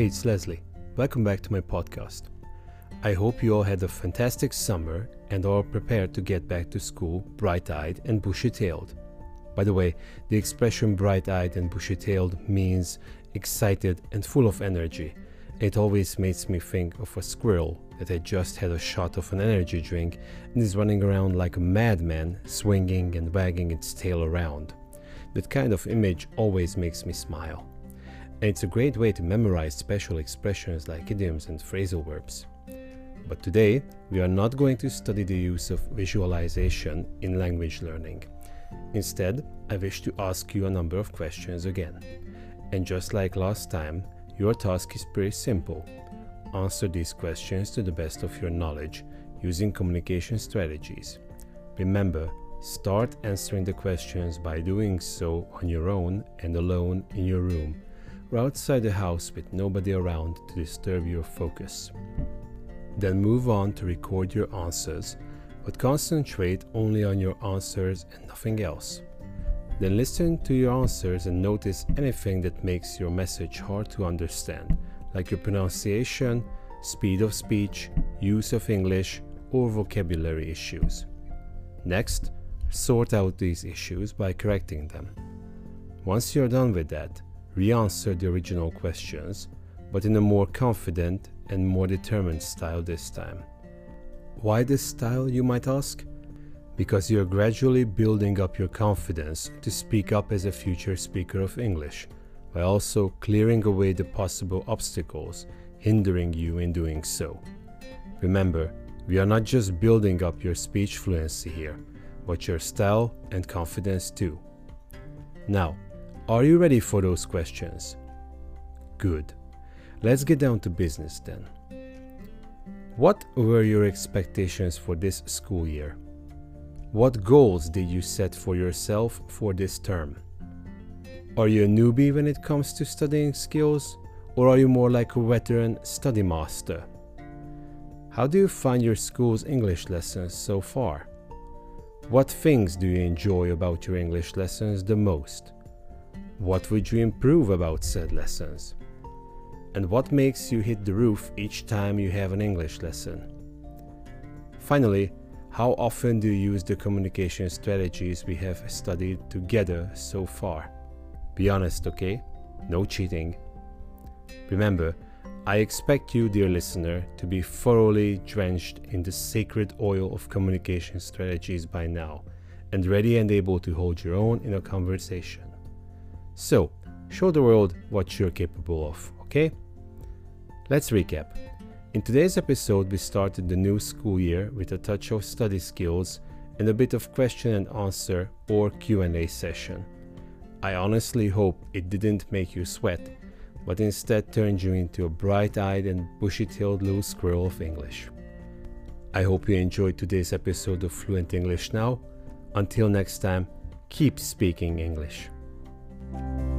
Hey, it's Leslie. Welcome back to my podcast. I hope you all had a fantastic summer and are prepared to get back to school bright eyed and bushy tailed. By the way, the expression bright eyed and bushy tailed means excited and full of energy. It always makes me think of a squirrel that had just had a shot of an energy drink and is running around like a madman, swinging and wagging its tail around. That kind of image always makes me smile. And it's a great way to memorize special expressions like idioms and phrasal verbs. But today, we are not going to study the use of visualization in language learning. Instead, I wish to ask you a number of questions again. And just like last time, your task is pretty simple. Answer these questions to the best of your knowledge using communication strategies. Remember, start answering the questions by doing so on your own and alone in your room outside the house with nobody around to disturb your focus. Then move on to record your answers, but concentrate only on your answers and nothing else. Then listen to your answers and notice anything that makes your message hard to understand, like your pronunciation, speed of speech, use of English, or vocabulary issues. Next, sort out these issues by correcting them. Once you're done with that, re answer the original questions, but in a more confident and more determined style this time. Why this style, you might ask? Because you're gradually building up your confidence to speak up as a future speaker of English, while also clearing away the possible obstacles hindering you in doing so. Remember, we are not just building up your speech fluency here, but your style and confidence too. Now, are you ready for those questions? Good. Let's get down to business then. What were your expectations for this school year? What goals did you set for yourself for this term? Are you a newbie when it comes to studying skills, or are you more like a veteran study master? How do you find your school's English lessons so far? What things do you enjoy about your English lessons the most? What would you improve about said lessons? and what makes you hit the roof each time you have an English lesson. Finally, how often do you use the communication strategies we have studied together so far? Be honest, okay? No cheating. Remember, I expect you, dear listener, to be thoroughly drenched in the sacred oil of communication strategies by now, and ready and able to hold your own in a conversation. So, show the world what you're capable of, okay? Let's recap. In today's episode, we started the new school year with a touch of study skills and a bit of question and answer or Q&A session. I honestly hope it didn't make you sweat, but instead turned you into a bright-eyed and bushy-tailed little squirrel of English. I hope you enjoyed today's episode of Fluent English Now. Until next time, keep speaking English. Bye.